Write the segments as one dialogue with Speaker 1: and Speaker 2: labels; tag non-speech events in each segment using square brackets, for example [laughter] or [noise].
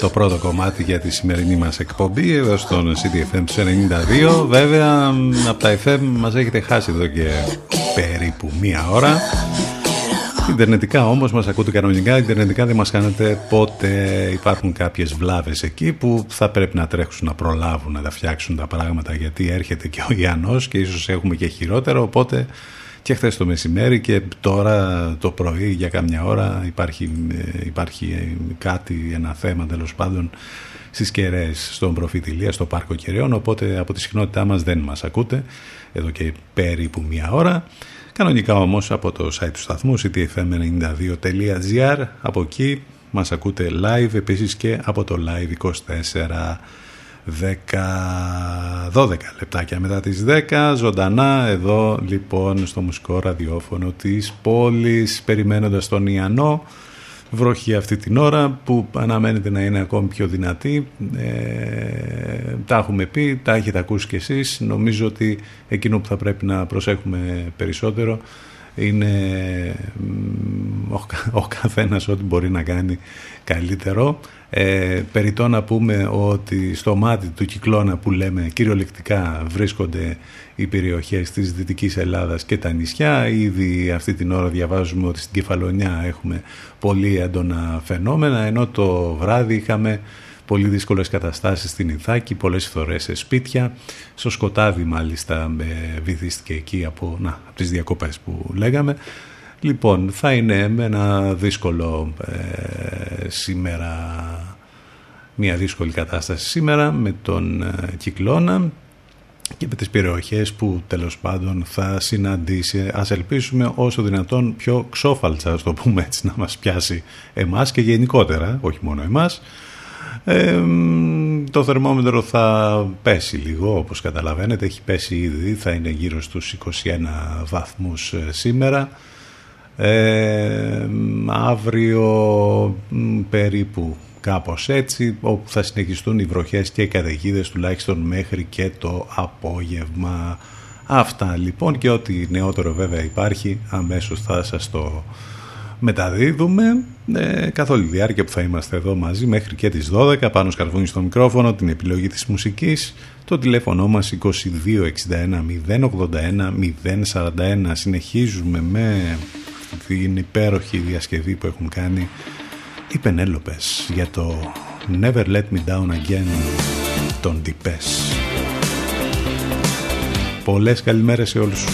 Speaker 1: Το πρώτο κομμάτι για τη σημερινή μας εκπομπή εδώ στον CDFM 92 Βέβαια από τα FM μας έχετε χάσει εδώ και περίπου μία ώρα. Ιντερνετικά όμως μας ακούτε κανονικά Ιντερνετικά δεν μας κάνετε πότε υπάρχουν κάποιες βλάβες εκεί Που θα πρέπει να τρέξουν να προλάβουν να τα φτιάξουν τα πράγματα Γιατί έρχεται και ο Ιαννός και ίσως έχουμε και χειρότερο Οπότε και χθες το μεσημέρι και τώρα το πρωί για κάμια ώρα υπάρχει, ε, υπάρχει κάτι, ένα θέμα τέλος πάντων στις κεραίες στον Προφητηλία, στο Πάρκο Κεραιών. Οπότε από τη συχνότητά μας δεν μας ακούτε εδώ και περίπου μία ώρα. Κανονικά όμως από το site του σταθμού ctfm92.gr από εκεί μας ακούτε live επίσης και από το live 24 10, 12 λεπτάκια μετά τις 10 ζωντανά εδώ λοιπόν στο μουσικό ραδιόφωνο της πόλης περιμένοντας τον Ιαννό. Βροχή αυτή την ώρα που αναμένεται να είναι ακόμη πιο δυνατή. Ε, τα έχουμε πει, τα έχετε ακούσει κι εσείς. Νομίζω ότι εκείνο που θα πρέπει να προσέχουμε περισσότερο είναι ο, ο καθένας ό,τι μπορεί να κάνει καλύτερο ε, περιτώ να πούμε ότι στο μάτι του κυκλώνα που λέμε κυριολεκτικά βρίσκονται οι περιοχές της Δυτικής Ελλάδας και τα νησιά. Ήδη αυτή την ώρα διαβάζουμε ότι στην Κεφαλονιά έχουμε πολύ έντονα φαινόμενα, ενώ το βράδυ είχαμε πολύ δύσκολες καταστάσεις στην Ιθάκη, πολλές φορές σε σπίτια. Στο σκοτάδι μάλιστα βυθίστηκε εκεί από, να, από τις διακοπές που λέγαμε. Λοιπόν, θα είναι ένα δύσκολο ε, σήμερα, μια δύσκολη κατάσταση σήμερα με τον ε, κυκλώνα
Speaker 2: και με τις περιοχές που τέλος πάντων θα συναντήσει. Ας ελπίσουμε όσο δυνατόν πιο ξόφαλτσα, ας το πούμε έτσι, να μας πιάσει εμάς και γενικότερα, όχι μόνο εμάς. το θερμόμετρο θα πέσει λίγο όπως καταλαβαίνετε έχει πέσει ήδη θα είναι γύρω στους 21 βαθμούς ε, σήμερα ε, αύριο περίπου κάπως έτσι όπου θα συνεχιστούν οι βροχές και οι καταιγίδες τουλάχιστον μέχρι και το απόγευμα. Αυτά λοιπόν και ό,τι νεότερο βέβαια υπάρχει αμέσως θα σας το μεταδίδουμε ε, καθ' όλη τη διάρκεια που θα είμαστε εδώ μαζί μέχρι και τις 12 πάνω σκαρβούνι στο μικρόφωνο την επιλογή της μουσικής το τηλέφωνο μας 2261 081 041 συνεχίζουμε με την υπέροχη διασκευή που έχουν κάνει οι Πενέλοπες για το Never Let Me Down Again των Διπές. Πολλές καλημέρες σε όλους.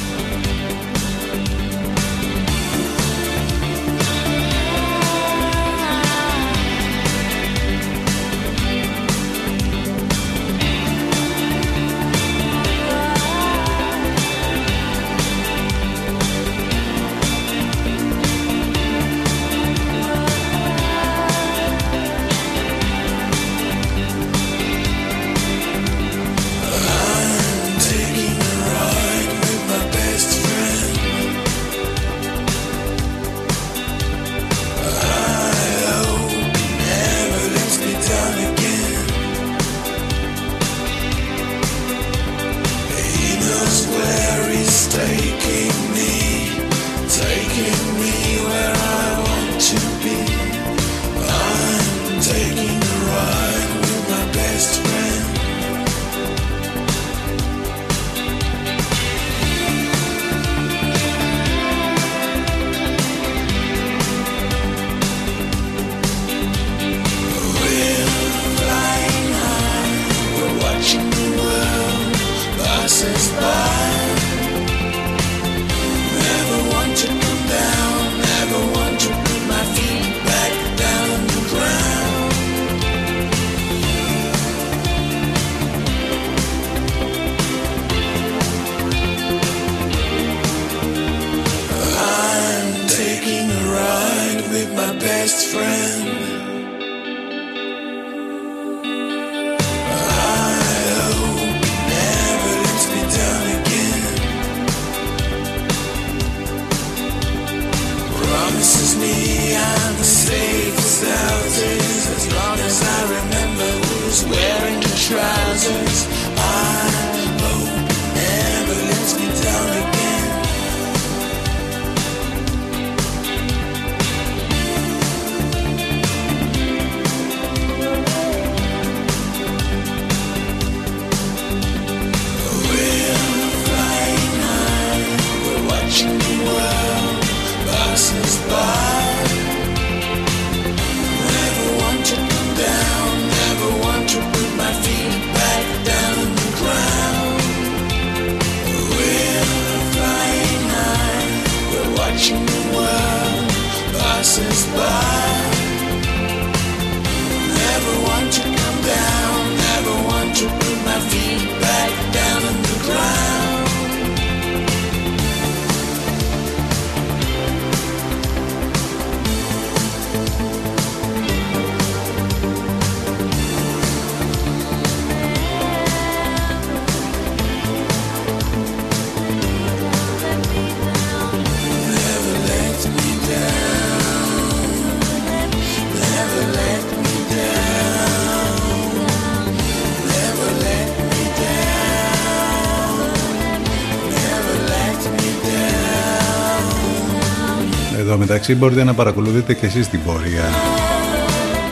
Speaker 2: Μεταξύ μπορείτε να παρακολουθείτε και εσείς την πορεία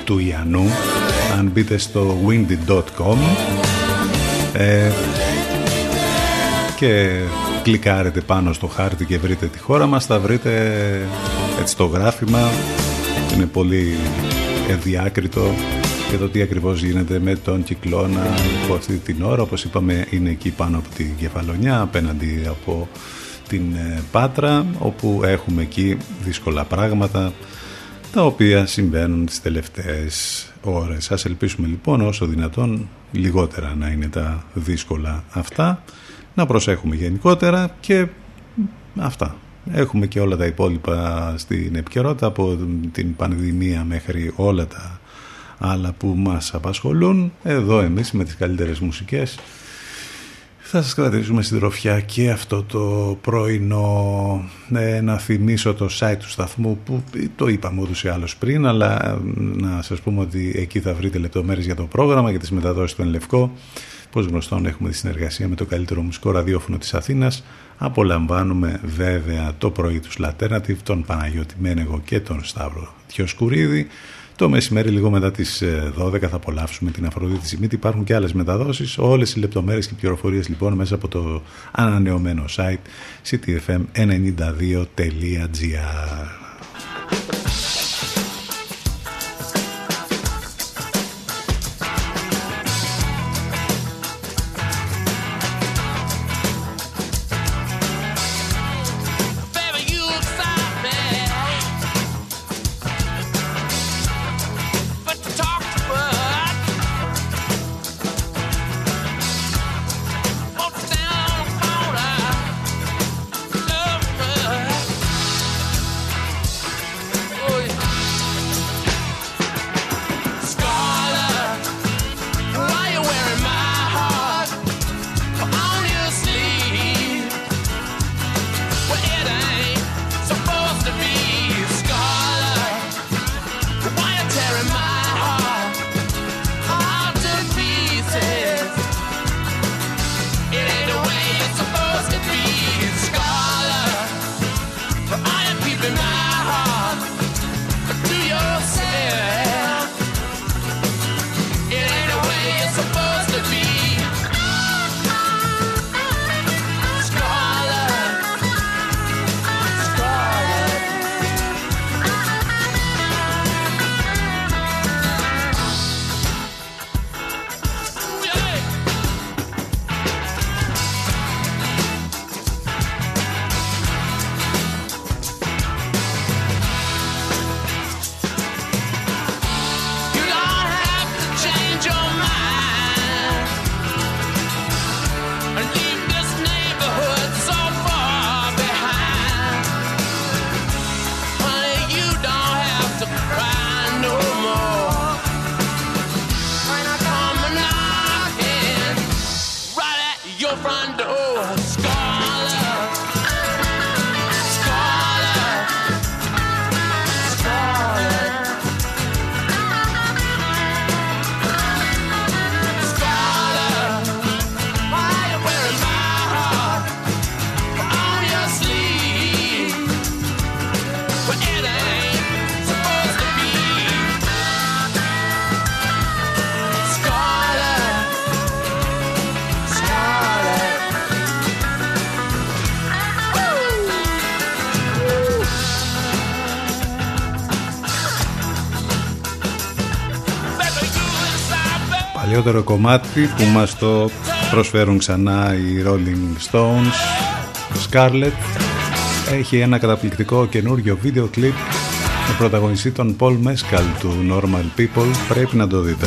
Speaker 2: του Ιαννού. Αν μπείτε στο windy.com ε, και κλικάρετε πάνω στο χάρτη και βρείτε τη χώρα μας θα βρείτε έτσι το γράφημα. Είναι πολύ ευδιάκριτο και το τι ακριβώς γίνεται με τον κυκλώνα από αυτή την ώρα. Όπως είπαμε είναι εκεί πάνω από την Κεφαλονιά απέναντι από την ε, Πάτρα όπου έχουμε εκεί δύσκολα πράγματα
Speaker 3: τα οποία συμβαίνουν τις τελευταίες ώρες. Ας ελπίσουμε λοιπόν όσο δυνατόν λιγότερα να είναι τα δύσκολα αυτά, να προσέχουμε γενικότερα και αυτά. Έχουμε και όλα τα υπόλοιπα στην επικαιρότητα από την πανδημία μέχρι όλα τα άλλα που μας απασχολούν. Εδώ εμείς με τις καλύτερες μουσικές θα σας κρατήσουμε στην τροφιά και αυτό το πρωινό. Ε, να θυμίσω το site του σταθμού που το είπαμε ούτως ή άλλως πριν αλλά ε, να σας πούμε ότι εκεί θα βρείτε λεπτομέρειες για το πρόγραμμα για τις μεταδόσεις του Ενλευκό πως γνωστόν έχουμε τη συνεργασία με το καλύτερο μουσικό ραδιόφωνο της Αθήνας. Απολαμβάνουμε βέβαια το πρωί τους Λατέρνατιβ τον Παναγιώτη Μένεγο και τον Σταύρο Τιοσκουρίδη το μεσημέρι λίγο μετά τις 12 ε, θα απολαύσουμε την Αφροδίτη Σιμίτη. Υπάρχουν και άλλες μεταδόσεις. Όλες οι λεπτομέρειες και οι πληροφορίες λοιπόν μέσα από το ανανεωμένο site ctfm92.gr παλιότερο κομμάτι που μας το προσφέρουν ξανά οι Rolling Stones. Scarlett έχει ένα καταπληκτικό καινούριο βίντεο κλιπ με πρωταγωνιστή τον Paul Mescal του Normal People. Πρέπει να το δείτε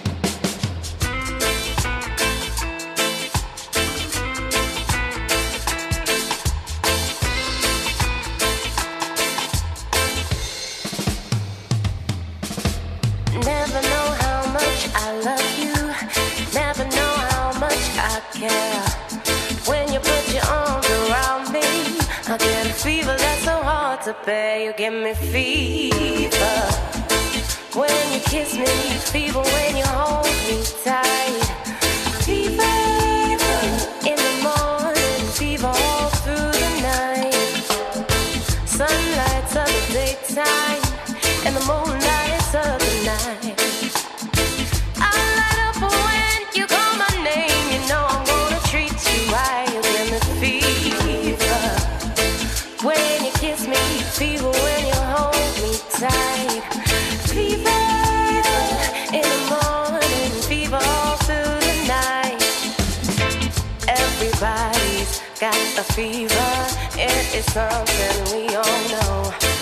Speaker 4: a fever. It is something we all know.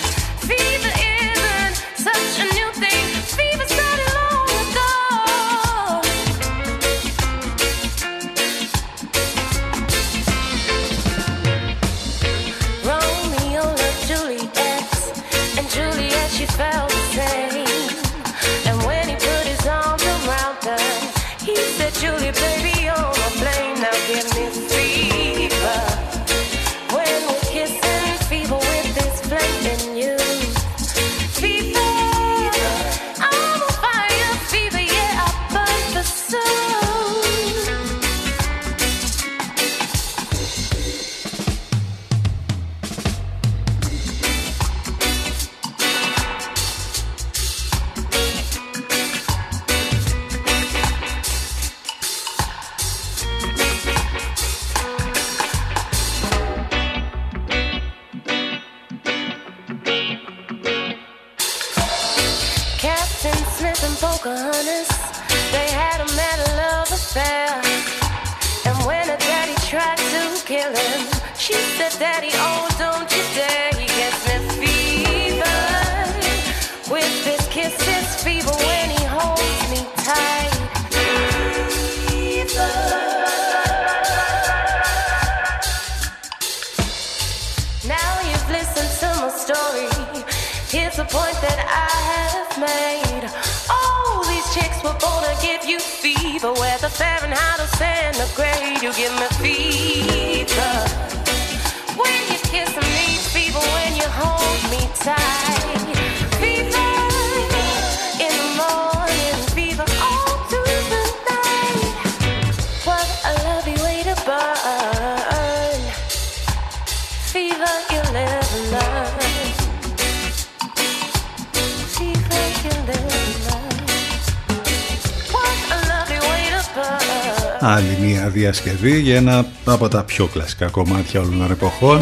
Speaker 1: Διασκευή για ένα από τα πιο κλασικά κομμάτια όλων των εποχών.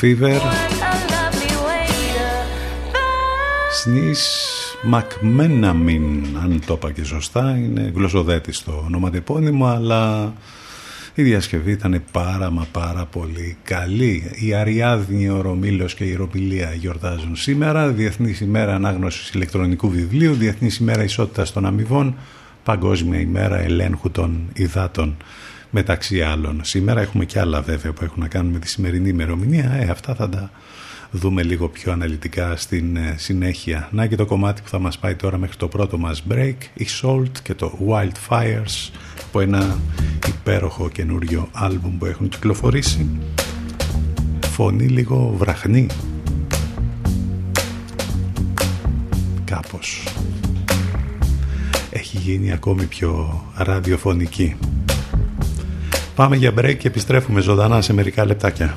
Speaker 1: Fever. Σνις Μακμέναμιν αν το είπα και σωστά. Είναι γλωσσοδέτης το ονοματεπώνυμο αλλά η διασκευή ήταν πάρα μα πάρα πολύ καλή. Η Αριάδνη, ο Ρωμήλος και η Ροπηλία γιορτάζουν σήμερα. Διεθνής ημέρα ανάγνωσης ηλεκτρονικού βιβλίου, Διεθνής ημέρα ισότητας των αμοιβών, Παγκόσμια ημέρα ελέγχου των υδάτων μεταξύ άλλων. Σήμερα έχουμε και άλλα βέβαια που έχουν να κάνουν με τη σημερινή ημερομηνία. Ε, αυτά θα τα δούμε λίγο πιο αναλυτικά στην ε, συνέχεια. Να και το κομμάτι που θα μας πάει τώρα μέχρι το πρώτο μας break, η Salt και το Wildfires, από ένα υπέροχο καινούριο άλμπουμ που έχουν κυκλοφορήσει. Φωνή λίγο βραχνή. Κάπως έχει γίνει ακόμη πιο ραδιοφωνική. Πάμε για break και επιστρέφουμε ζωντανά σε μερικά λεπτάκια.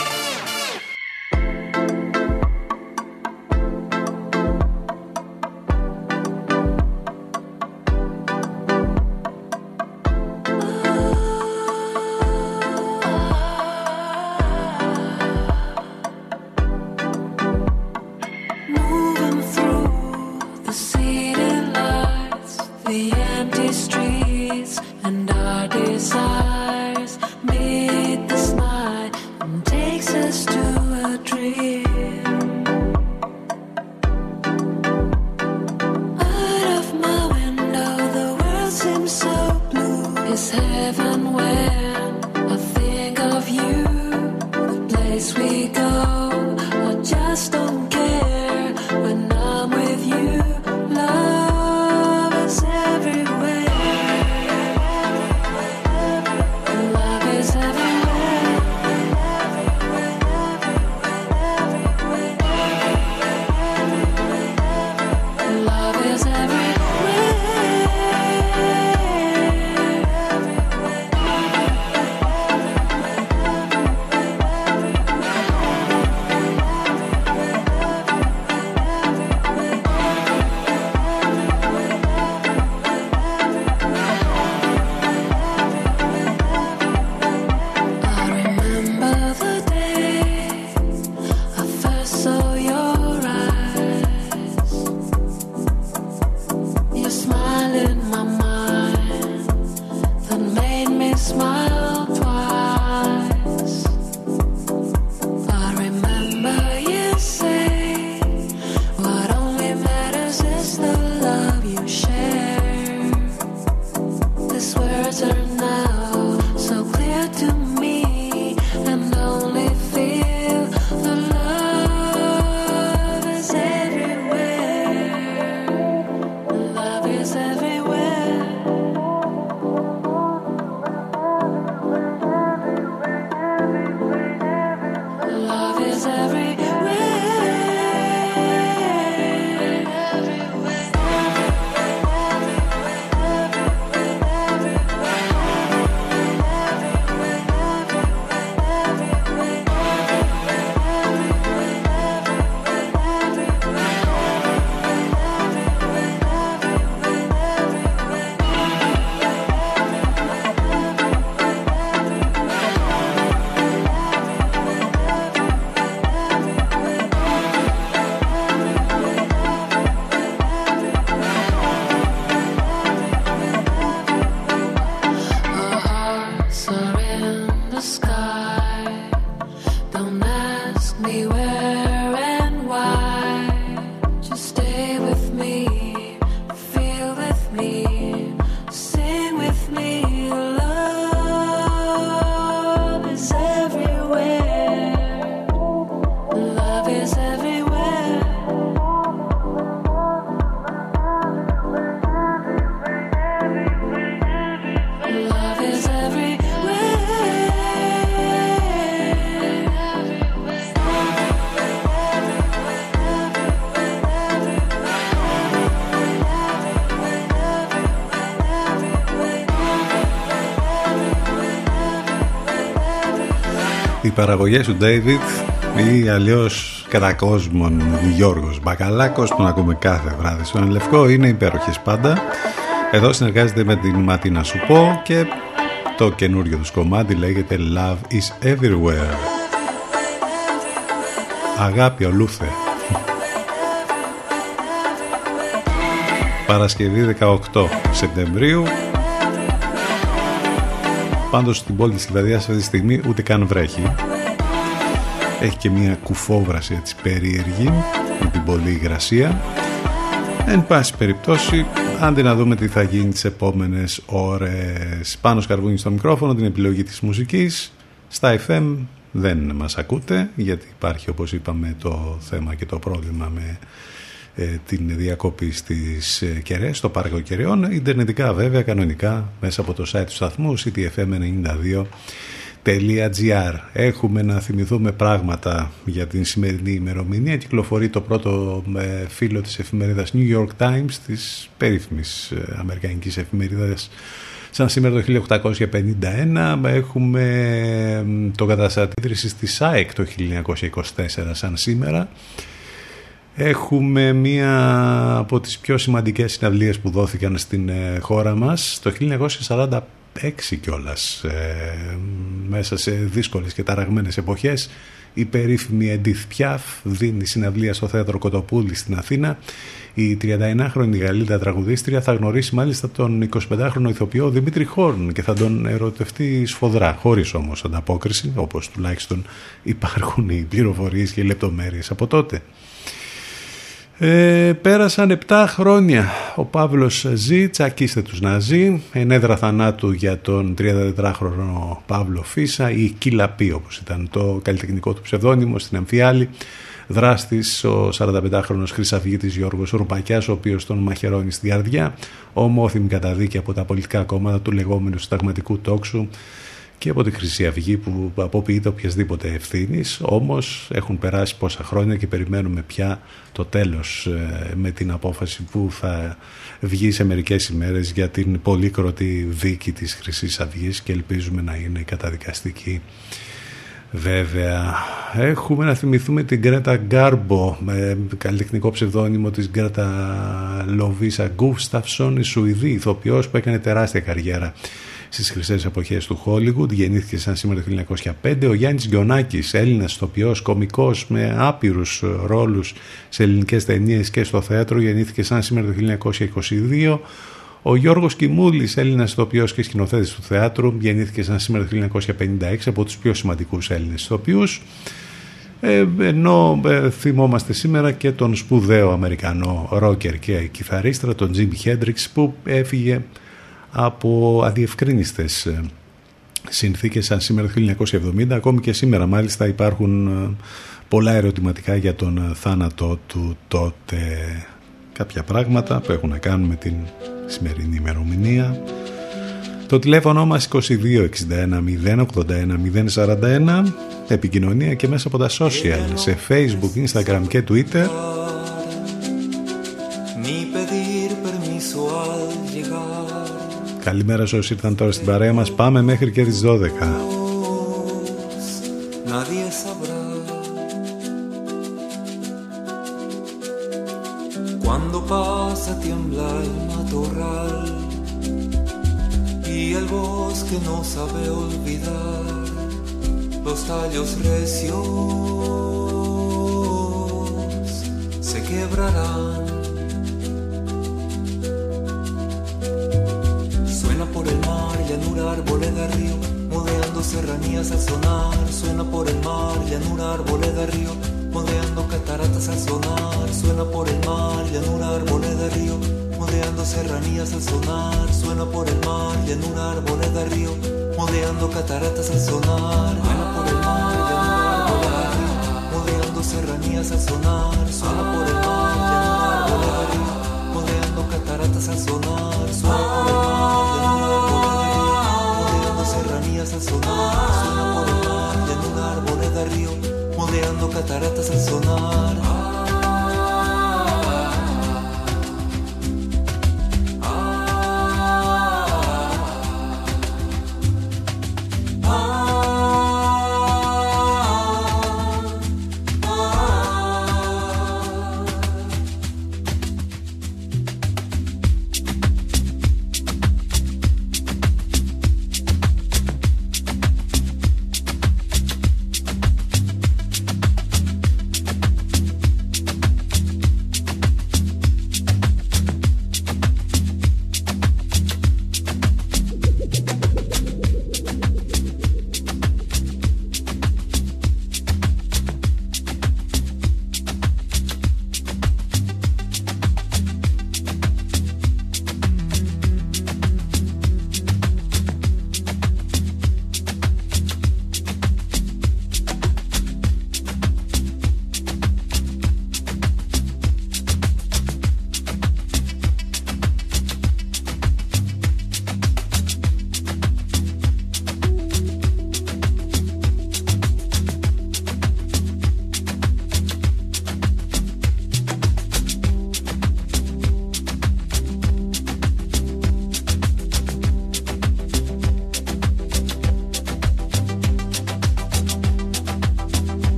Speaker 1: Παραγωγές του David ή αλλιώς κατά κόσμον Γιώργος Μπακαλάκος που να ακούμε κάθε βράδυ στον Λευκό. Είναι υπέροχες πάντα. Εδώ συνεργάζεται με την Ματίνα Σουπό και το καινούριο τους κομμάτι λέγεται Love is Everywhere. Αγάπη ολούθε. Παρασκευή 18 Σεπτεμβρίου. Πάντως στην πόλη της Λιβαδιάς αυτή τη στιγμή ούτε καν βρέχει έχει και μια κουφόβραση έτσι περίεργη με την πολλή υγρασία εν πάση περιπτώσει Άντε να δούμε τι θα γίνει τις επόμενες ώρες. Πάνω σκαρβούνι στο μικρόφωνο, την επιλογή της μουσικής. Στα FM δεν μας ακούτε, γιατί υπάρχει όπως είπαμε το θέμα και το πρόβλημα με ε, την διακοπή στις ε, κεραίες, στο πάρκο κεραιών. Ιντερνετικά βέβαια, κανονικά, μέσα από το site του σταθμού, ctfm92 Έχουμε να θυμηθούμε πράγματα για την σημερινή ημερομηνία. Κυκλοφορεί το πρώτο ε, φύλλο της εφημερίδας New York Times, της περίφημης ε, αμερικανικής εφημερίδας σαν σήμερα το 1851 έχουμε το καταστατήτρηση της ΑΕΚ το 1924 σαν σήμερα έχουμε μία από τις πιο σημαντικές συναυλίες που δόθηκαν στην ε, χώρα μας το 1945 έξι κιόλας ε, μέσα σε δύσκολες και ταραγμένες εποχές η περίφημη Edith Πιάφ δίνει συναυλία στο θέατρο Κοτοπούλη στην Αθήνα η 31χρονη Γαλλίδα τραγουδίστρια θα γνωρίσει μάλιστα τον 25χρονο ηθοποιό Δημήτρη Χόρν και θα τον ερωτευτεί σφοδρά, χωρίς όμως ανταπόκριση, όπως τουλάχιστον υπάρχουν οι πληροφορίες και οι λεπτομέρειες από τότε. Ε, πέρασαν 7 χρόνια. Ο Παύλος ζει, τσακίστε τους να ζει. Ενέδρα θανάτου για τον 34χρονο Παύλο Φίσα ή Κιλαπή όπως ήταν το καλλιτεχνικό του ψευδόνυμο στην Αμφιάλη. Δράστης ο 45χρονος χρυσαυγήτης Γιώργος Ρουπακιάς ο οποίος τον μαχαιρώνει στη καρδιά. Ομόθυμη καταδίκη από τα πολιτικά κόμματα του λεγόμενου συνταγματικού τόξου και από τη Χρυσή Αυγή που αποποιείται οποιασδήποτε ευθύνης. Όμως έχουν περάσει πόσα χρόνια και περιμένουμε πια το τέλος ε, με την απόφαση που θα βγει σε μερικές ημέρες για την πολύκροτη δίκη της Χρυσής Αυγής και ελπίζουμε να είναι καταδικαστική. Βέβαια, έχουμε να θυμηθούμε την Γκρέτα Γκάρμπο με καλλιτεχνικό ψευδόνυμο της Γκρέτα Λοβίσα Γκούφσταυσον, η Σουηδή ηθοποιός που έκανε τεράστια καριέρα στις χρυσές εποχές του Χόλιγουντ. Γεννήθηκε σαν σήμερα το 1905. Ο Γιάννης Γκιονάκης, Έλληνας ηθοποιός, κομικός με άπειρους ρόλους σε ελληνικές ταινίες και στο θέατρο, γεννήθηκε σαν σήμερα το 1922. Ο Γιώργος Κιμούλης, Έλληνας ηθοποιός και σκηνοθέτης του θέατρου, γεννήθηκε σαν σήμερα το 1956 από τους πιο σημαντικούς Έλληνες ηθοποιούς. Ε, ενώ ε, θυμόμαστε σήμερα και τον σπουδαίο Αμερικανό ρόκερ και κιθαρίστρα, τον Τζίμι Χέντριξ που έφυγε από αδιευκρίνιστες ε, συνθήκες σαν σήμερα το 1970 ακόμη και σήμερα μάλιστα υπάρχουν ε, πολλά ερωτηματικά για τον ε, θάνατό του τότε. Κάποια πράγματα που έχουν να κάνουν με την σημερινή ημερομηνία. Το τηλέφωνο μας 2261 081 041 επικοινωνία και μέσα από τα social σε facebook, instagram και twitter Καλημέρα σε όσοι ήρθαν τώρα στην παρέα μας. Πάμε μέχρι και τις 12. Árboles de río, modeando serranías al sonar. Suena por el mar, llanura, árboles de río, modeando cataratas al sonar. Suena por el mar, llanura, árboles de río, modeando serranías al sonar. Suena por el mar, llanura, árboles de río, modeando cataratas al sonar. Suena por el mar, llanura, árboles de río, modeando serranías al sonar. Suena por el mar, llanura, árboles de río, modeando cataratas al sonar. Cataratas al sonar.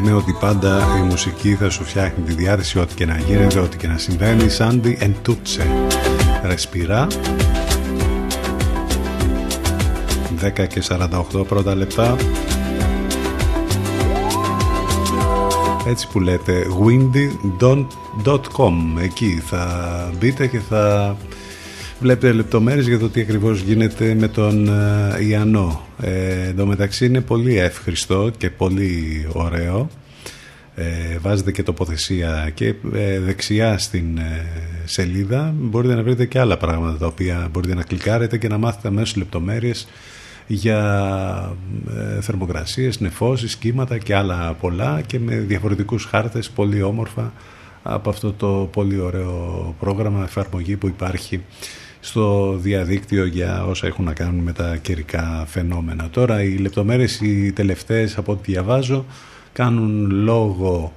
Speaker 1: Λέμε ότι πάντα η μουσική θα σου φτιάχνει τη διάθεση ό,τι και να γίνεται, ό,τι και να συμβαίνει. Σάντι εν τούτσε. Ρεσπιρά. 10 και 48 πρώτα λεπτά. Έτσι που λέτε windy.com Εκεί θα μπείτε και θα βλέπετε λεπτομέρειες για το τι ακριβώς γίνεται με τον ε, Ιαννό. Ε, εν μεταξύ είναι πολύ εύχριστο και πολύ ωραίο. Ε, βάζετε και τοποθεσία και ε, δεξιά στην ε, σελίδα μπορείτε να βρείτε και άλλα πράγματα τα οποία μπορείτε να κλικάρετε και να μάθετε αμέσως λεπτομέρειες για ε, θερμοκρασίες, νεφώσεις, κύματα και άλλα πολλά και με διαφορετικούς χάρτες πολύ όμορφα από αυτό το πολύ ωραίο πρόγραμμα εφαρμογή που υπάρχει στο διαδίκτυο για όσα έχουν να κάνουν με τα καιρικά φαινόμενα. Τώρα οι λεπτομέρειες οι τελευταίες από ό,τι διαβάζω κάνουν λόγο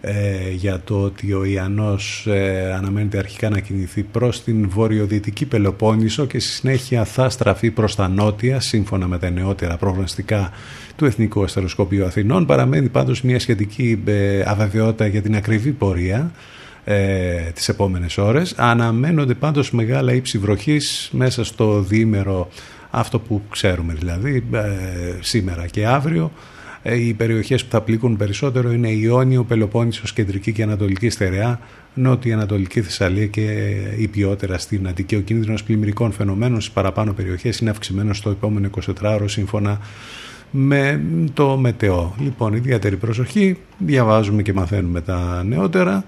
Speaker 1: ε, για το ότι ο Ιαννός ε, αναμένεται αρχικά να κινηθεί προς την βορειοδυτική Πελοπόννησο και στη συνέχεια θα στραφεί προς τα νότια σύμφωνα με τα νεότερα προγνωστικά του Εθνικού Αστεροσκοπείου Αθηνών παραμένει πάντως μια σχετική ε, αβεβαιότητα για την ακριβή πορεία ε, τις επόμενες ώρες αναμένονται πάντως μεγάλα ύψη βροχής μέσα στο διήμερο αυτό που ξέρουμε δηλαδή σήμερα και αύριο ε, οι περιοχές που θα πλήκουν περισσότερο είναι η Ιόνιο, Πελοπόννησος, Κεντρική και Ανατολική Στερεά, Νότια Ανατολική Θεσσαλία και η ποιότερα στην Αττική. Ο κίνδυνος πλημμυρικών φαινομένων στις παραπάνω περιοχές είναι αυξημένος στο επόμενο 24ωρο σύμφωνα με το μετεό. Λοιπόν, ιδιαίτερη προσοχή, διαβάζουμε και μαθαίνουμε τα νεότερα.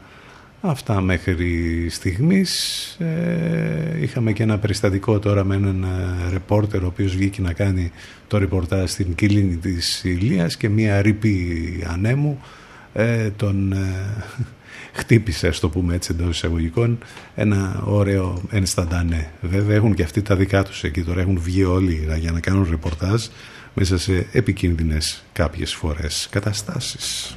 Speaker 1: Αυτά μέχρι στιγμής. Ε, είχαμε και ένα περιστατικό τώρα με έναν ε, ρεπόρτερ ο οποίος βγήκε να κάνει το ρεπορτάζ στην κοιλίνη της Ηλίας και μία ρήπη ανέμου ε, τον ε, [laughs] χτύπησε, στο το πούμε έτσι εντός εισαγωγικών, ένα ωραίο ενσταντανέ. Βέβαια έχουν και αυτοί τα δικά τους εκεί τώρα, έχουν βγει όλοι για να κάνουν ρεπορτάζ μέσα σε επικίνδυνες κάποιες φορές καταστάσεις.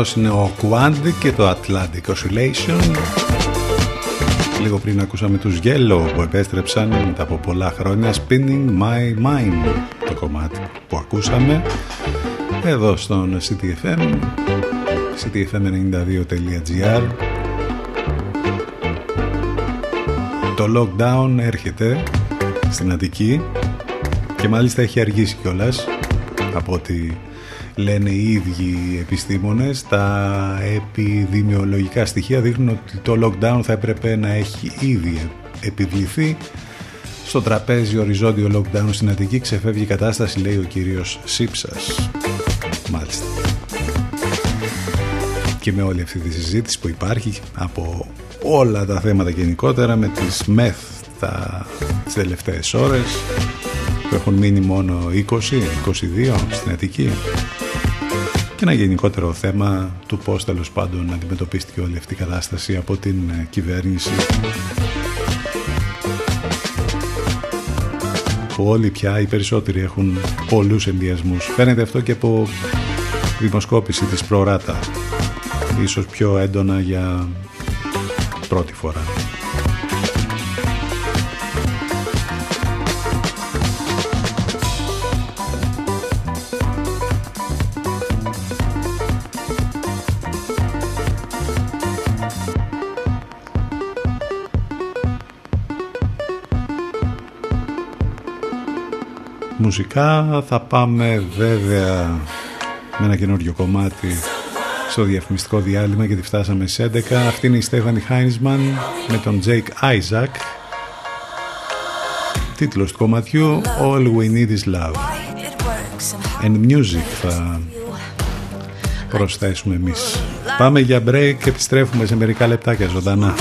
Speaker 1: Αυτός είναι ο Quantic και το Atlantic Oscillation. Λίγο πριν ακούσαμε τους Yellow που επέστρεψαν μετά από πολλά χρόνια Spinning My Mind το κομμάτι που ακούσαμε εδώ στον CTFM ctfm92.gr Το lockdown έρχεται στην Αττική και μάλιστα έχει αργήσει κιόλας από ό,τι λένε οι ίδιοι επιστήμονες. Τα επιδημιολογικά στοιχεία δείχνουν ότι το lockdown θα έπρεπε να έχει ήδη επιβληθεί. Στο τραπέζι οριζόντιο lockdown στην Αττική ξεφεύγει η κατάσταση λέει ο κύριος Σύψας. Μάλιστα. Και με όλη αυτή τη συζήτηση που υπάρχει από όλα τα θέματα γενικότερα με τις μεθ τα, τις τελευταίες ώρες που έχουν μείνει μόνο 20, 22 στην Αττική και ένα γενικότερο θέμα του πώς τέλος πάντων αντιμετωπίστηκε όλη αυτή η κατάσταση από την ε, κυβέρνηση. Που όλοι πια οι περισσότεροι έχουν πολλούς ενδιασμούς. Φαίνεται αυτό και από δημοσκόπηση της προράτα. Ίσως πιο έντονα για πρώτη φορά μουσικά. Θα πάμε βέβαια με ένα καινούριο κομμάτι στο διαφημιστικό διάλειμμα γιατί φτάσαμε σε 11 αυτή είναι η Stefanie Heinzmann με τον Jake Isaac τίτλος του κομματιού All We Need Is Love. And Music θα προσθέσουμε εμείς. Πάμε για break και επιστρέφουμε σε μερικά λεπτάκια ζωντανά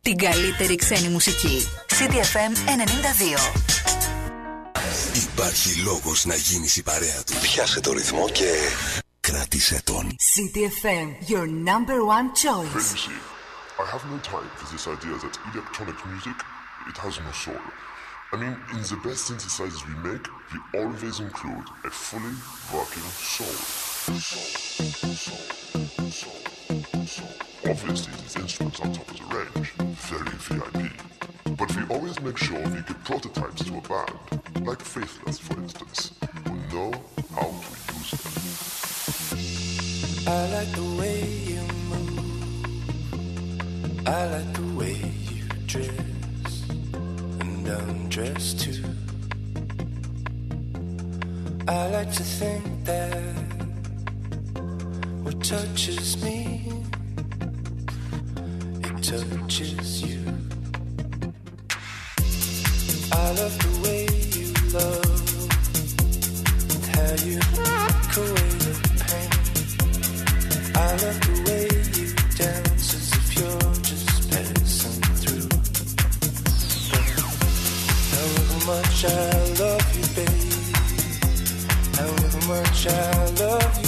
Speaker 5: την καλύτερη ξένη μουσική. CDFM 92.
Speaker 6: Υπάρχει λόγος να γίνεις η παρέα του. Πιάσε το ρυθμό και κράτησε τον.
Speaker 5: CDFM, your number one choice.
Speaker 7: I have no time for this idea that electronic music, it has no soul. I mean, in the best synthesizers we make, we always include a fully working soul. Obviously, these instruments are top of the range, very VIP. But we always make sure we give prototypes to a band, like Faithless, for instance, who know how to use them.
Speaker 8: I like the way you move. I like the way you dress and undress too. I like to think that what touches me, touches you. I love the way you love and how you take away the pain. I love the way you dance as if you're just passing through. However much I love you, baby. However much I love you,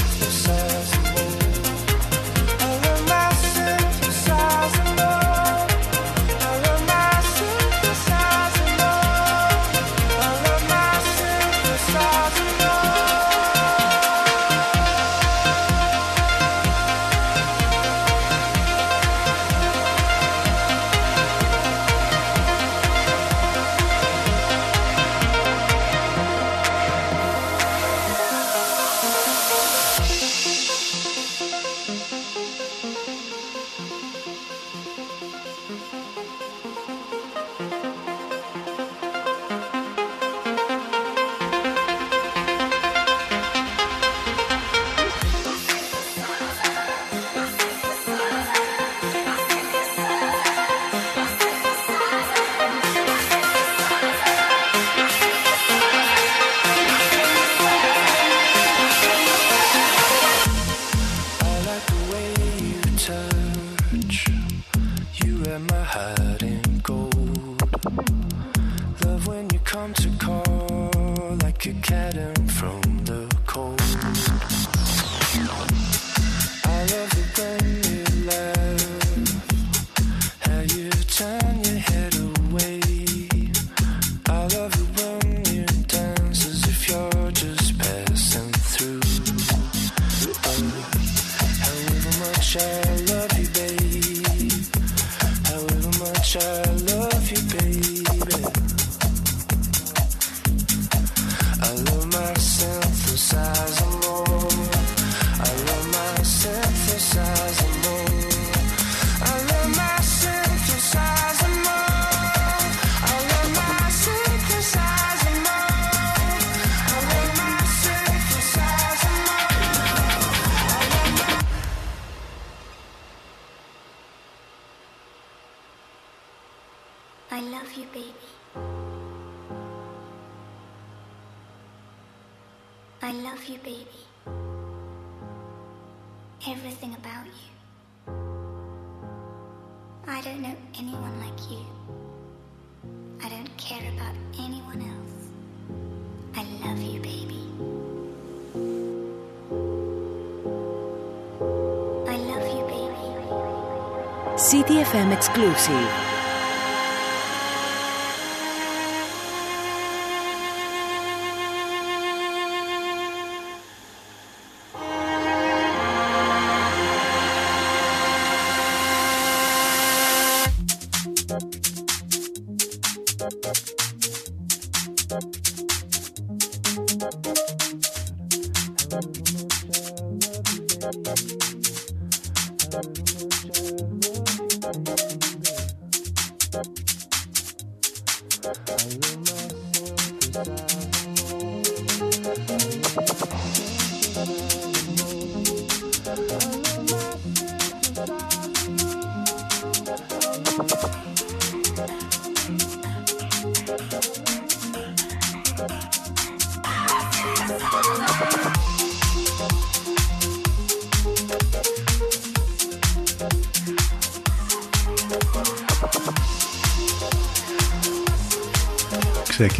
Speaker 8: in gold. Love when you come to call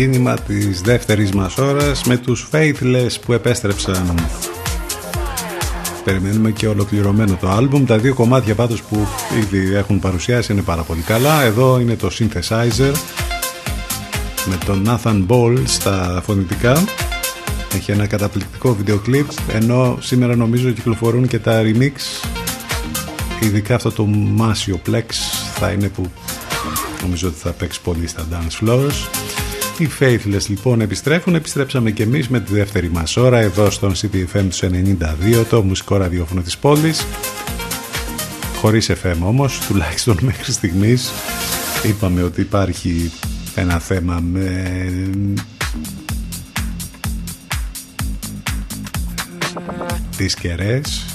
Speaker 1: ξεκίνημα της δεύτερης μας ώρας με τους Faithless που επέστρεψαν Περιμένουμε και ολοκληρωμένο το άλμπουμ. Τα δύο κομμάτια πάντως που ήδη έχουν παρουσιάσει είναι πάρα πολύ καλά. Εδώ είναι το Synthesizer με τον Nathan Ball στα φωνητικά. Έχει ένα καταπληκτικό βίντεο κλιπ ενώ σήμερα νομίζω κυκλοφορούν και τα remix ειδικά αυτό το Masio Plex θα είναι που νομίζω ότι θα παίξει πολύ στα dance floors οι Faithless λοιπόν επιστρέφουν επιστρέψαμε και εμείς με τη δεύτερη μας ώρα εδώ στον CTFM τους 92 το μουσικό ραδιόφωνο της πόλης. Χωρίς FM όμως τουλάχιστον [laughs] μέχρι στιγμής είπαμε ότι υπάρχει ένα θέμα με τις κεραίες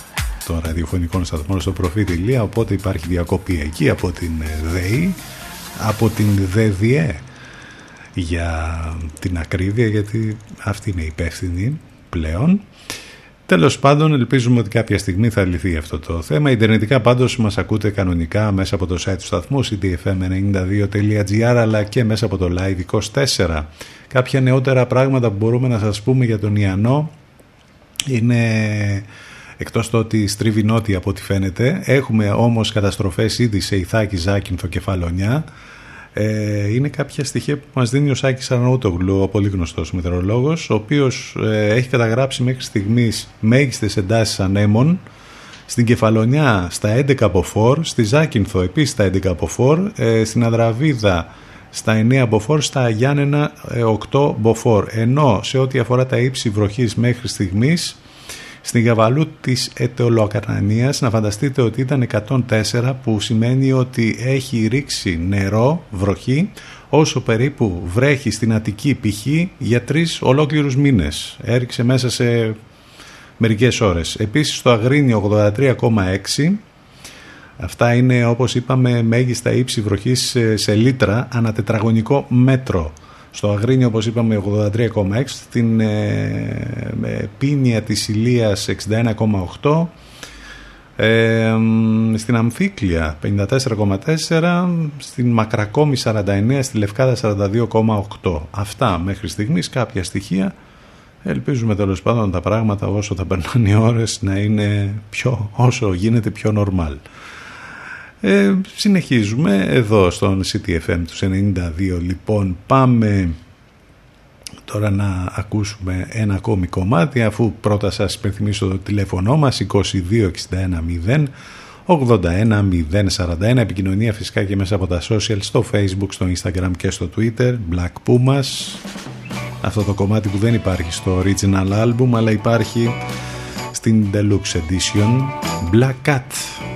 Speaker 1: των ραδιοφωνικών σταθμών στο προφή.λία οπότε υπάρχει διακοπή εκεί από την ΔΕΗ από την ΔΕΔΙΕ για την ακρίβεια γιατί αυτή είναι υπεύθυνη πλέον Τέλος πάντων ελπίζουμε ότι κάποια στιγμή θα λυθεί αυτό το θέμα. Ιντερνετικά πάντως μας ακούτε κανονικά μέσα από το site του σταθμού cdfm92.gr αλλά και μέσα από το live 24. Κάποια νεότερα πράγματα που μπορούμε να σας πούμε για τον Ιαννό είναι εκτός το ότι στρίβει νότια από ό,τι φαίνεται. Έχουμε όμως καταστροφές ήδη σε Ιθάκη, Ζάκυνθο και Φαλονιά. Ε, είναι κάποια στοιχεία που μας δίνει ο Σάκης Αρναούτογλου, ο πολύ γνωστός μητρολόγος, ο οποίος ε, έχει καταγράψει μέχρι στιγμής μέγιστες εντάσεις ανέμων στην Κεφαλονιά στα 11 από 4, στη Ζάκυνθο επίσης στα 11 από 4, ε, στην Αδραβίδα στα 9 από 4, στα Γιάννενα 8 από 4. Ενώ σε ό,τι αφορά τα ύψη βροχής μέχρι στιγμής στην Γαβαλού της Ετεολοκαρνανίας να φανταστείτε ότι ήταν 104 που σημαίνει ότι έχει ρίξει νερό, βροχή όσο περίπου βρέχει στην Αττική π.χ. για τρεις ολόκληρους μήνες. Έριξε μέσα σε μερικές ώρες. Επίσης στο Αγρίνιο 83,6 Αυτά είναι όπως είπαμε μέγιστα ύψη βροχής σε λίτρα ανά τετραγωνικό μέτρο. Στο Αγρίνιο όπως είπαμε 83,6, στην ε, Πίνια της Ηλίας 61,8, ε, στην Αμφίκλια 54,4 στην Μακρακόμη 49 στη Λευκάδα 42,8 αυτά μέχρι στιγμής κάποια στοιχεία. Ελπίζουμε τέλος πάντων τα πράγματα όσο θα περνάνε οι ώρες να είναι πιο, όσο γίνεται πιο normal ε, συνεχίζουμε εδώ στον CTFM τους 92 λοιπόν πάμε τώρα να ακούσουμε ένα ακόμη κομμάτι αφού πρώτα σας υπενθυμίσω το τηλέφωνο μας 2261 0 81 επικοινωνία φυσικά και μέσα από τα social στο facebook, στο instagram και στο twitter Black Pumas αυτό το κομμάτι που δεν υπάρχει στο original album αλλά υπάρχει στην deluxe edition Black Cat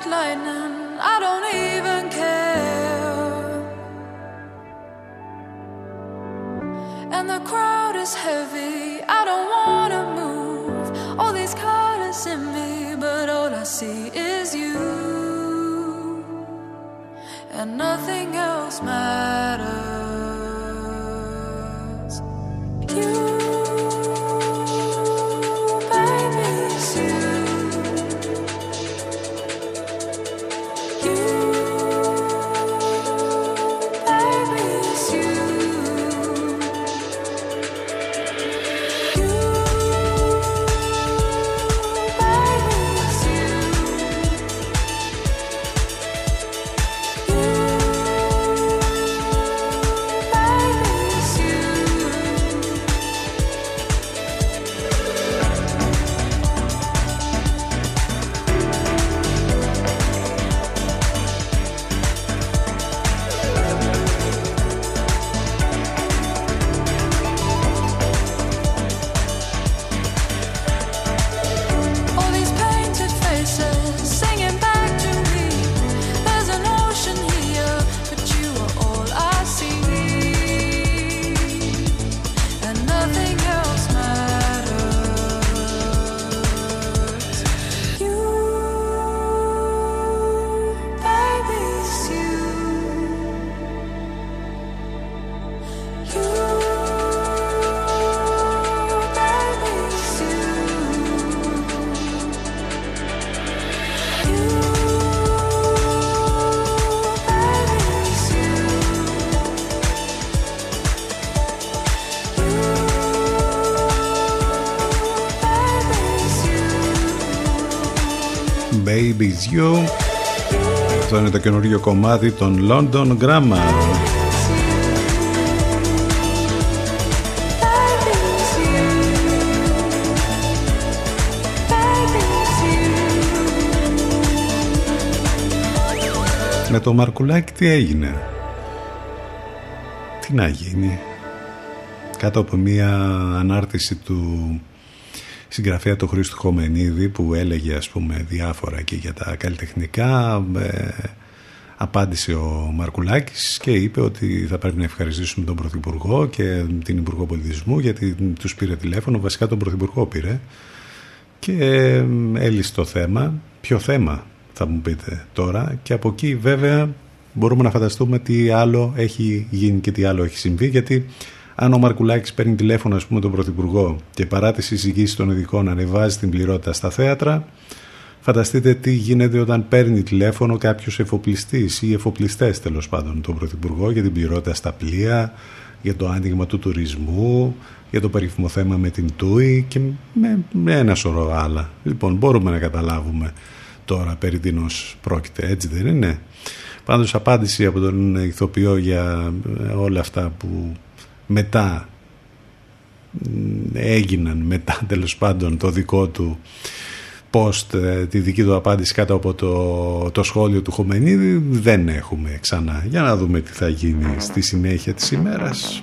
Speaker 5: Like lightning, I don't even care. And the crowd is heavy, I don't wanna move. All these colors in me, but all I see is you. And nothing else matters.
Speaker 1: Είναι το καινούριο κομμάτι των London Grammar. Με το Μαρκουλάκι τι έγινε; Τι να γίνει; Κάτω από μια ανάρτηση του συγγραφέα του Χρήστου Χομενίδη που έλεγε ας πούμε διάφορα και για τα καλλιτεχνικά ε, απάντησε ο Μαρκουλάκης και είπε ότι θα πρέπει να ευχαριστήσουμε τον Πρωθυπουργό και την Υπουργό Πολιτισμού γιατί τους πήρε τηλέφωνο, βασικά τον Πρωθυπουργό πήρε. Και ε, έλυσε το θέμα. Ποιο θέμα θα μου πείτε τώρα. Και από εκεί βέβαια μπορούμε να φανταστούμε τι άλλο έχει γίνει και τι άλλο έχει συμβεί. Γιατί αν ο Μαρκουλάκης παίρνει τηλέφωνο ας πούμε τον Πρωθυπουργό και παρά τις εισηγήσεις των ειδικών ανεβάζει την πληρότητα στα θέατρα φανταστείτε τι γίνεται όταν παίρνει τηλέφωνο κάποιος εφοπλιστής ή εφοπλιστές τέλος πάντων τον Πρωθυπουργό για την πληρότητα στα πλοία για το άνοιγμα του τουρισμού για το περίφημο θέμα με την ΤΟΥΗ και με, με ένα σωρό άλλα. Λοιπόν μπορούμε να καταλάβουμε τώρα περί τίνος πρόκειται έτσι δεν είναι; Πάντως απάντηση από τον ηθοποιό για όλα αυτά που μετά έγιναν μετά τέλος πάντων το δικό του post τη δική του απάντηση κάτω από το, το σχόλιο του Χομενίδη. Δεν έχουμε ξανά. Για να δούμε τι θα γίνει στη συνέχεια της ημέρας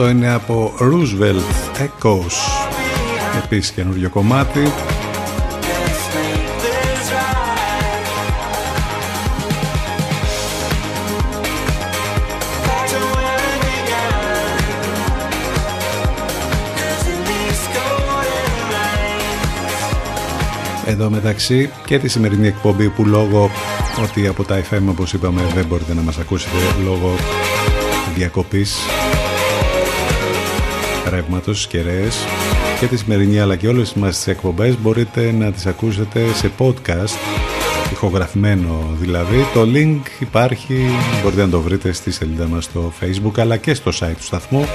Speaker 8: Αυτό είναι από Roosevelt Echoes. Επίσης καινούριο κομμάτι. Εδώ μεταξύ και τη σημερινή εκπομπή που λόγω ότι από τα FM όπως είπαμε δεν μπορείτε να μας ακούσετε λόγω διακοπής ρεύματος και και τη σημερινή αλλά και όλες μας τις εκπομπές μπορείτε να τις ακούσετε σε podcast ηχογραφημένο δηλαδή. Το link υπάρχει μπορείτε να το βρείτε στη σελίδα μας στο facebook αλλά και στο site του σταθμού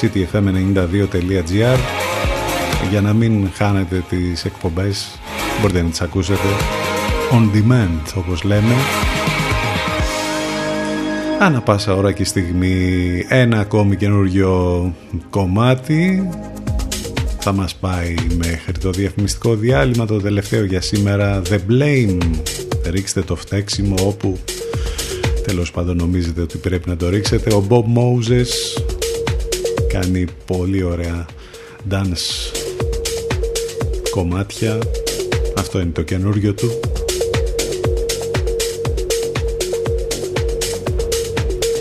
Speaker 8: ctfm92.gr για να μην χάνετε τις εκπομπές μπορείτε να τις ακούσετε on demand όπως λέμε Ανά πάσα ώρα και στιγμή ένα ακόμη καινούριο κομμάτι θα μας πάει μέχρι το διαφημιστικό διάλειμμα το τελευταίο για σήμερα The Blame. Ρίξτε το φταίξιμο όπου τέλος πάντων νομίζετε ότι πρέπει να το ρίξετε. Ο Bob Moses κάνει πολύ ωραία dance κομμάτια. Αυτό είναι το καινούριο του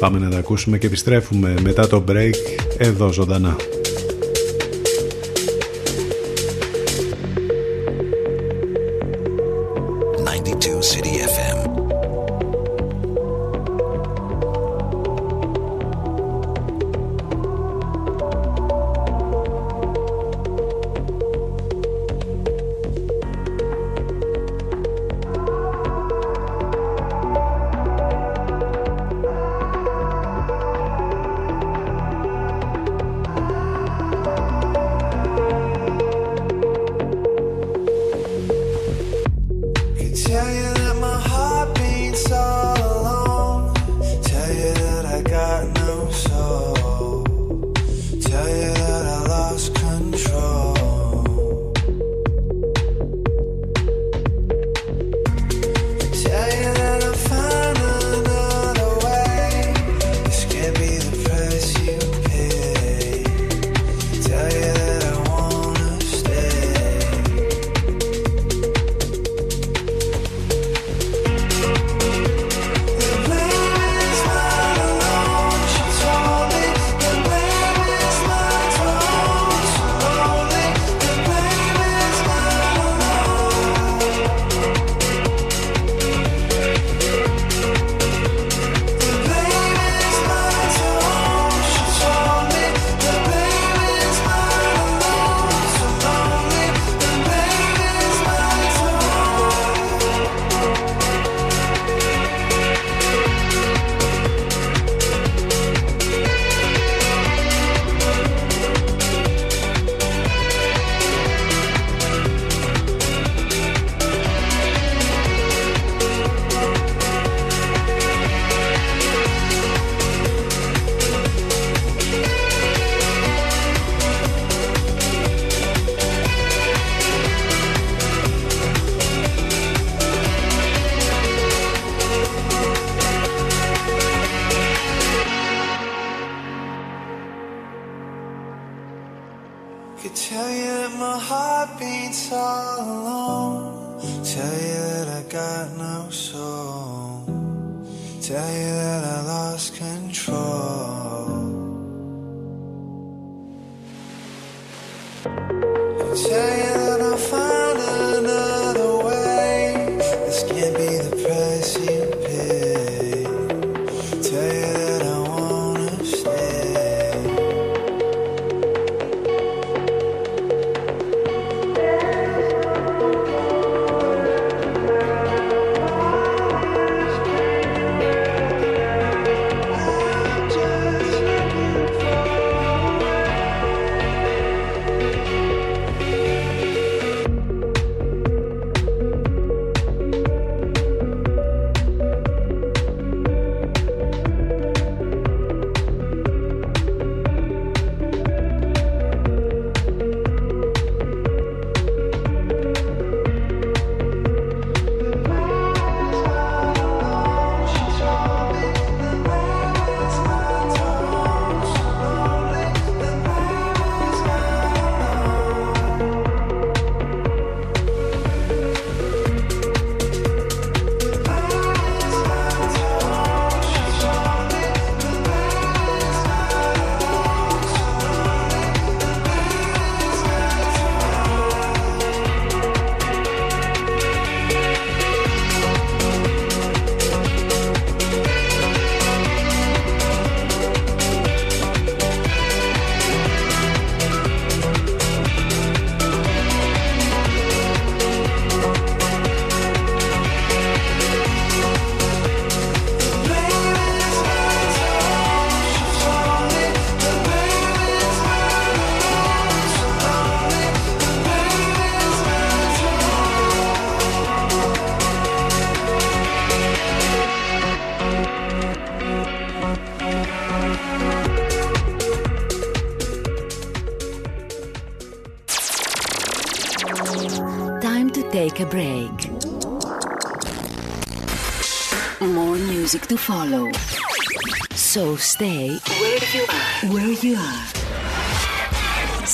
Speaker 8: Πάμε να τα ακούσουμε και επιστρέφουμε μετά το break εδώ ζωντανά.
Speaker 9: Could tell you that my heart beats all alone. Tell you that I got no soul. Tell you that I lost control. Tell you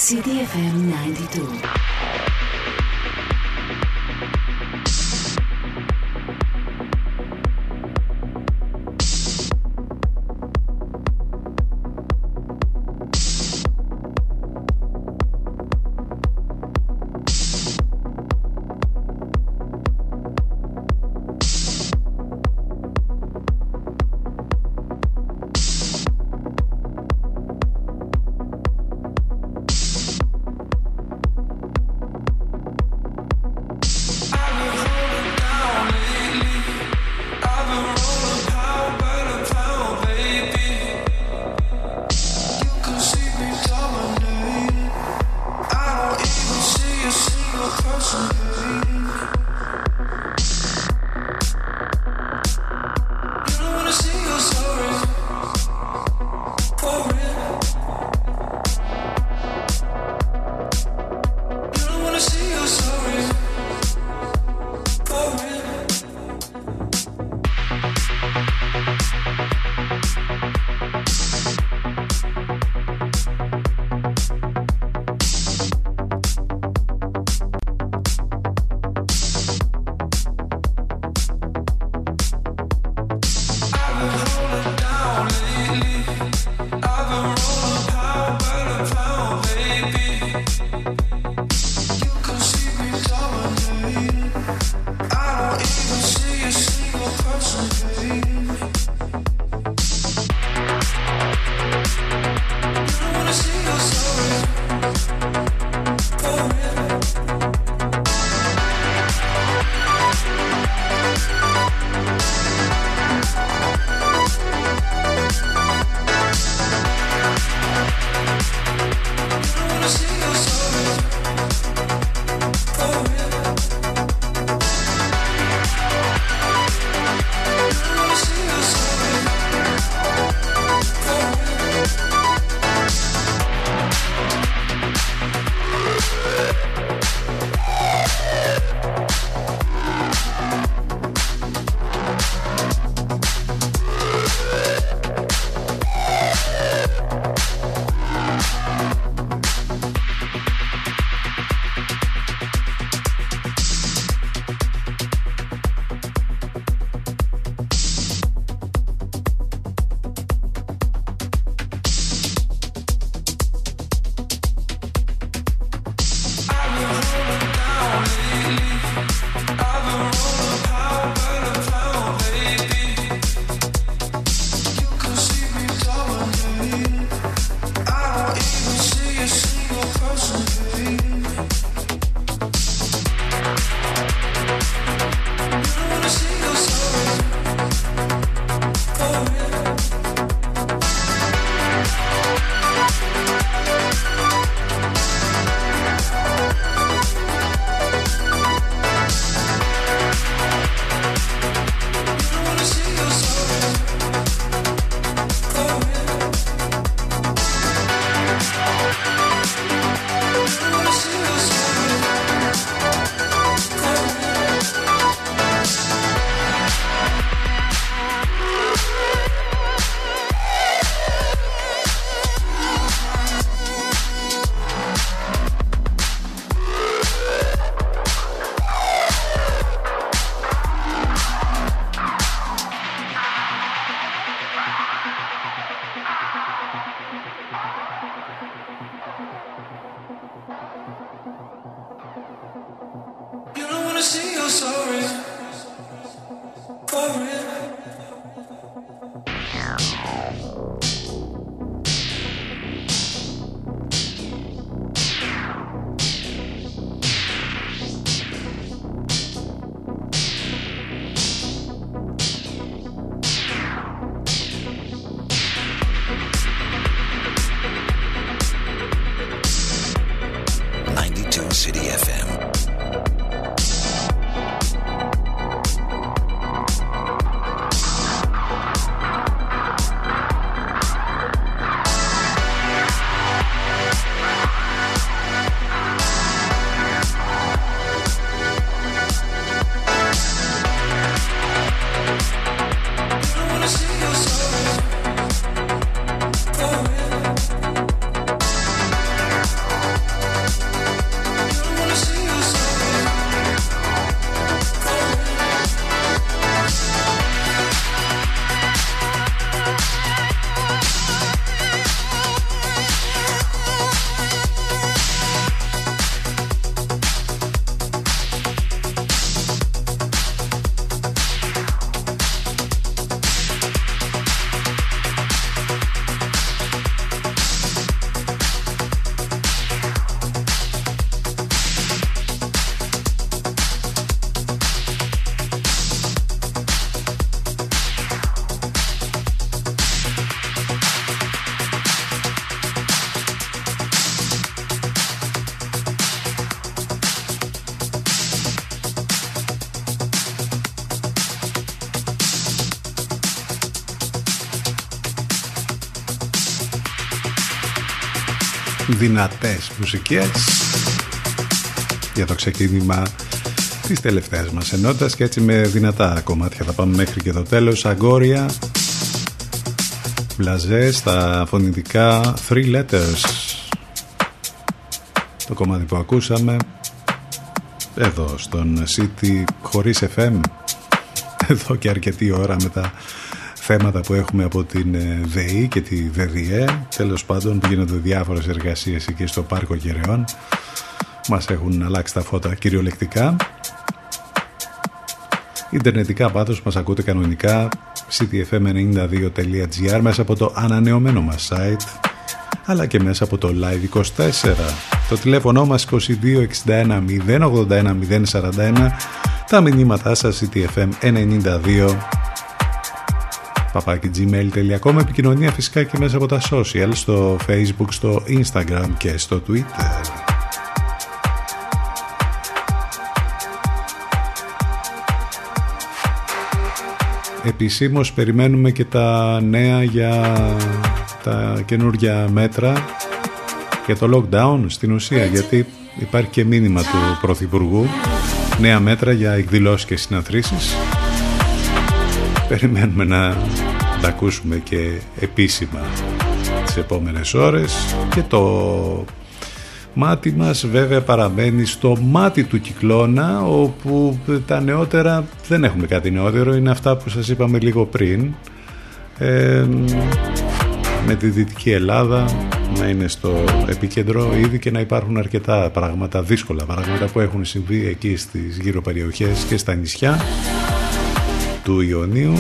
Speaker 9: CDFM 92.
Speaker 1: Δυνατές μουσικές. Για το ξεκίνημα της τελευταίας μας ενότητας και έτσι με δυνατά κομμάτια. Θα πάμε μέχρι και το τέλος. Αγκόρια Μπλαζέ στα φωνητικά Three Letters. Το κομμάτι που ακούσαμε εδώ στον City χωρίς FM εδώ και αρκετή ώρα με τα θέματα που έχουμε από την ε, ΔΕΗ και τη ΔΕΔΙΕ τέλος πάντων που γίνονται διάφορες εργασίες εκεί στο Πάρκο Κεραιών μας έχουν αλλάξει τα φώτα κυριολεκτικά. Ιντερνετικά πάντως μας ακούτε κανονικά. ctfm92.gr μέσα από το ανανεωμένο μας site αλλά και μέσα από το Live 24. Το τηλέφωνο μας 2261 081 041 τα μηνύματά σας ctfm92 papakigmail.com επικοινωνία φυσικά και μέσα από τα social στο facebook, στο instagram και στο twitter. Επισήμως περιμένουμε και τα νέα για τα καινούργια μέτρα για το lockdown στην ουσία γιατί υπάρχει και μήνυμα του Πρωθυπουργού. Νέα μέτρα για εκδηλώσεις και συναθρήσεις περιμένουμε να τα ακούσουμε και επίσημα τις επόμενες ώρες. Και το μάτι μας βέβαια παραμένει στο μάτι του κυκλώνα όπου τα νεότερα δεν έχουμε κάτι νεότερο. Είναι αυτά που σας είπαμε λίγο πριν. Ε, με τη Δυτική Ελλάδα να είναι στο επίκεντρο ήδη και να υπάρχουν αρκετά πράγματα, δύσκολα πράγματα που έχουν συμβεί εκεί στις γύρω περιοχές και στα νησιά του Ιωνίου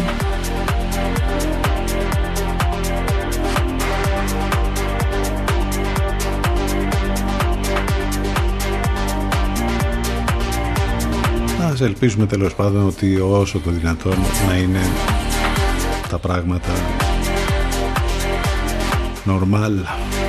Speaker 1: Ας ελπίζουμε τέλος πάντων ότι όσο το δυνατόν να είναι τα πράγματα normal.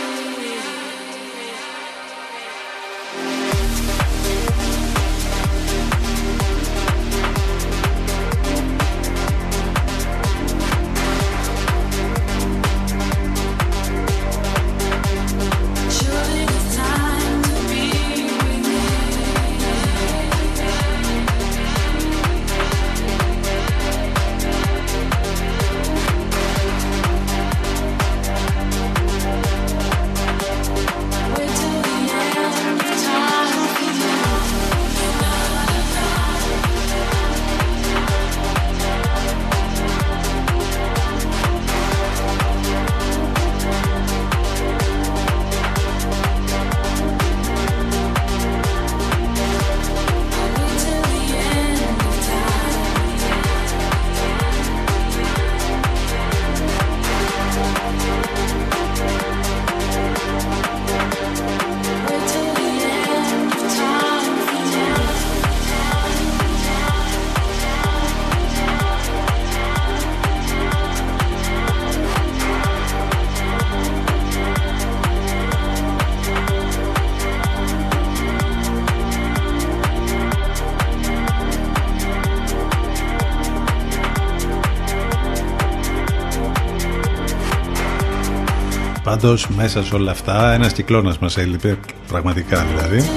Speaker 1: Πάντως μέσα σε όλα αυτά ένας κυκλώνας μας έλειπε, πραγματικά δηλαδή.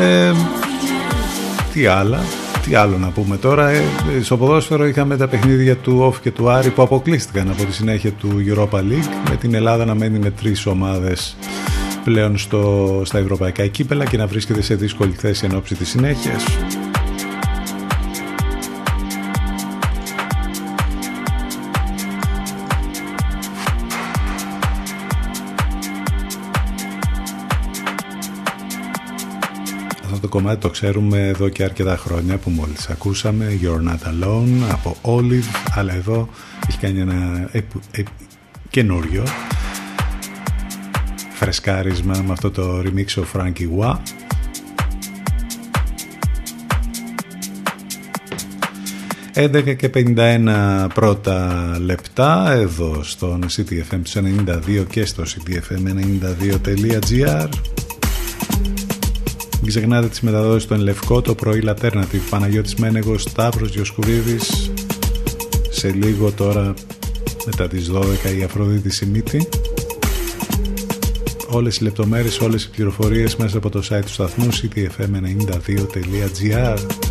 Speaker 1: Ε, τι άλλα, τι άλλο να πούμε τώρα. Ε, στο ποδόσφαιρο είχαμε τα παιχνίδια του Όφ και του Άρη που αποκλείστηκαν από τη συνέχεια του Europa League με την Ελλάδα να μένει με τρεις ομάδες πλέον στο, στα ευρωπαϊκά κύπελα και να βρίσκεται σε δύσκολη θέση εν ώψη της συνέχειας. Κομμάτι το ξέρουμε εδώ και αρκετά χρόνια που μόλις ακούσαμε You're Not Alone από Olive αλλά εδώ έχει κάνει ένα επ- επ- καινούριο φρεσκάρισμα με αυτό το remix of Frankie Wah. «11 και 51 πρώτα λεπτά εδώ στον CTFM 92 και στο ctfm92.gr Μην ξεχνάτε τις μεταδόσεις στο Ενλευκό, το πρωί Alternative, Παναγιώτης Μένεγος, Σταύρος Διοσκουρίδης. Σε λίγο τώρα μετά τις 12 η Αφροδίτη Σιμίτη. Όλες οι λεπτομέρειες, όλες οι πληροφορίες μέσα από το site του σταθμού ctfm92.gr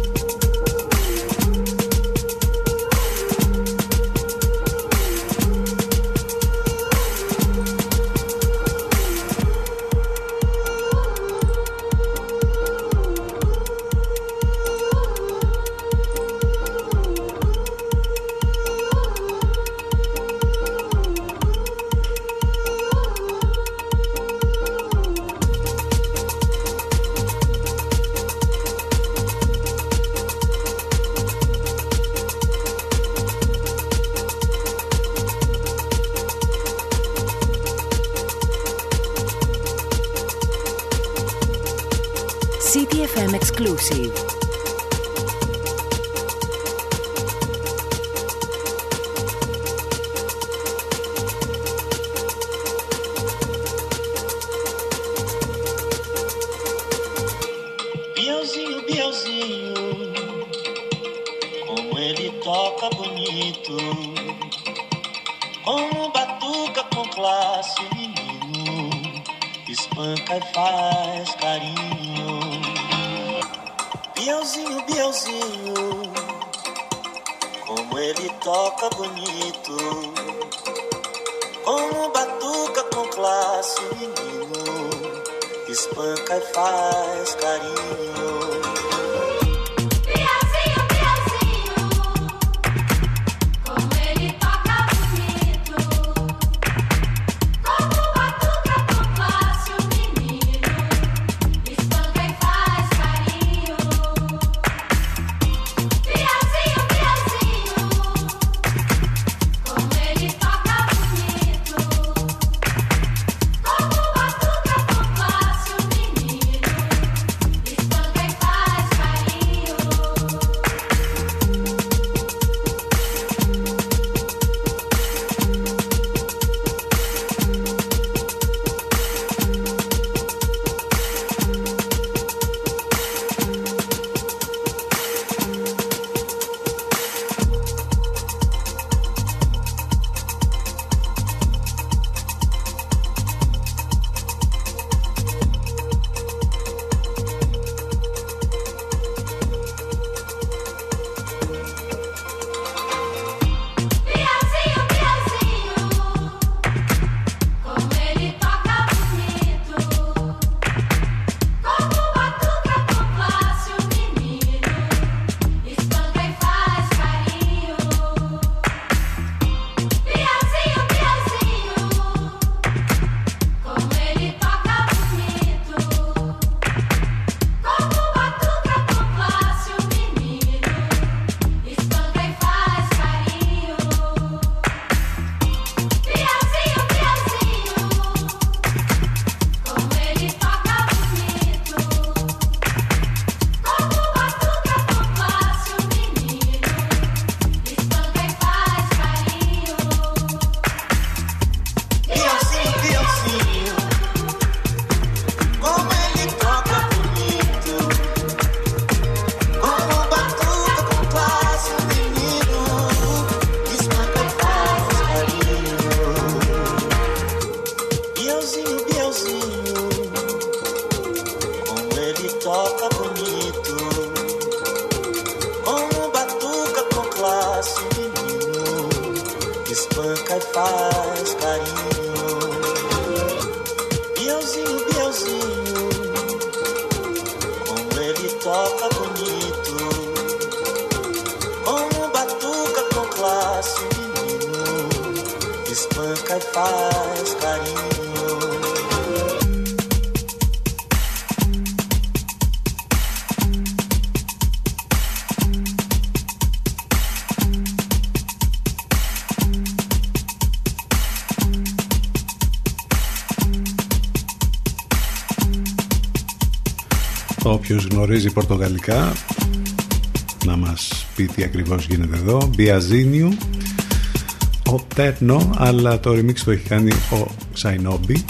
Speaker 1: Όποιος γνωρίζει πορτογαλικά να μας πει τι ακριβώς γίνεται εδώ. Μπιαζίνιου ο Τέρνο αλλά το remix το έχει κάνει ο Σαϊνόμπι.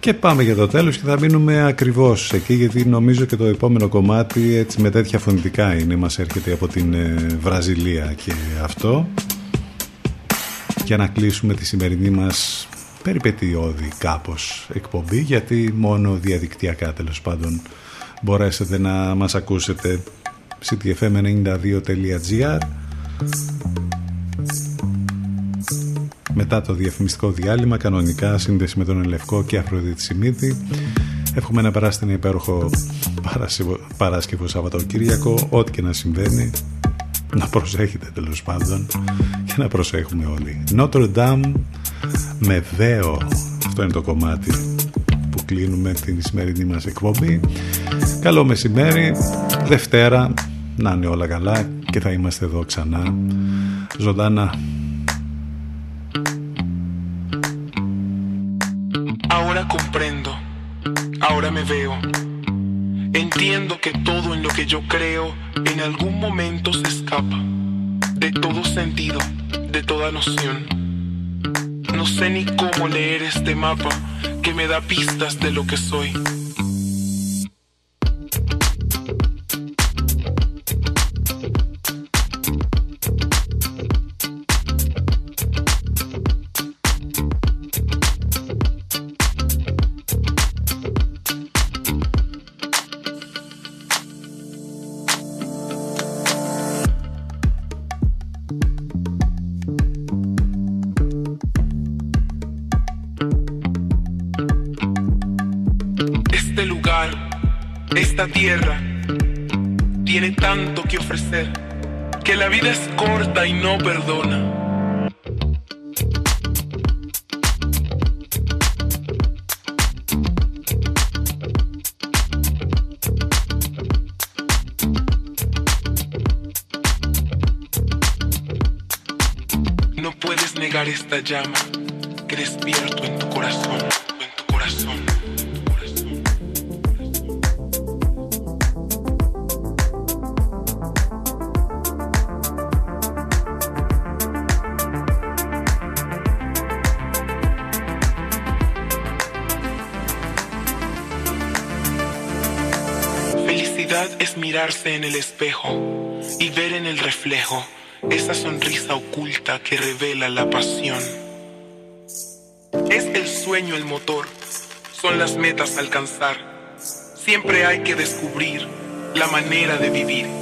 Speaker 1: Και πάμε για το τέλος και θα μείνουμε ακριβώς εκεί γιατί νομίζω και το επόμενο κομμάτι έτσι με τέτοια φωνητικά είναι μας έρχεται από την ε, Βραζιλία και αυτό. Για να κλείσουμε τη σημερινή μας περιπετειώδη κάπως εκπομπή γιατί μόνο διαδικτυακά τέλος πάντων μπορέσετε να μας ακούσετε. Ctfm92.gr μετά το διαφημιστικό διάλειμμα κανονικά σύνδεση με τον Ελευκό και Αφροδίτη Σιμίτη εύχομαι να περάσετε ένα υπέροχο Παράσκευο Σαββατοκύριακο. Ό,τι και να συμβαίνει να προσέχετε τέλος πάντων και να προσέχουμε όλοι. Notre Dame με δέο. Αυτό είναι το κομμάτι που κλείνουμε την σημερινή μας εκπομπή. Καλό μεσημέρι. Δευτέρα. Να είναι όλα καλά και θα είμαστε εδώ ξανά. Ζωντανά
Speaker 10: Ahora comprendo, ahora me veo. Entiendo que todo en lo que yo creo en algún momento se escapa. De todo sentido, de toda noción. No sé ni cómo leer este mapa que me da pistas de lo que soy. La pasión. Es el sueño el motor, son las metas a alcanzar. Siempre hay que descubrir la manera de vivir.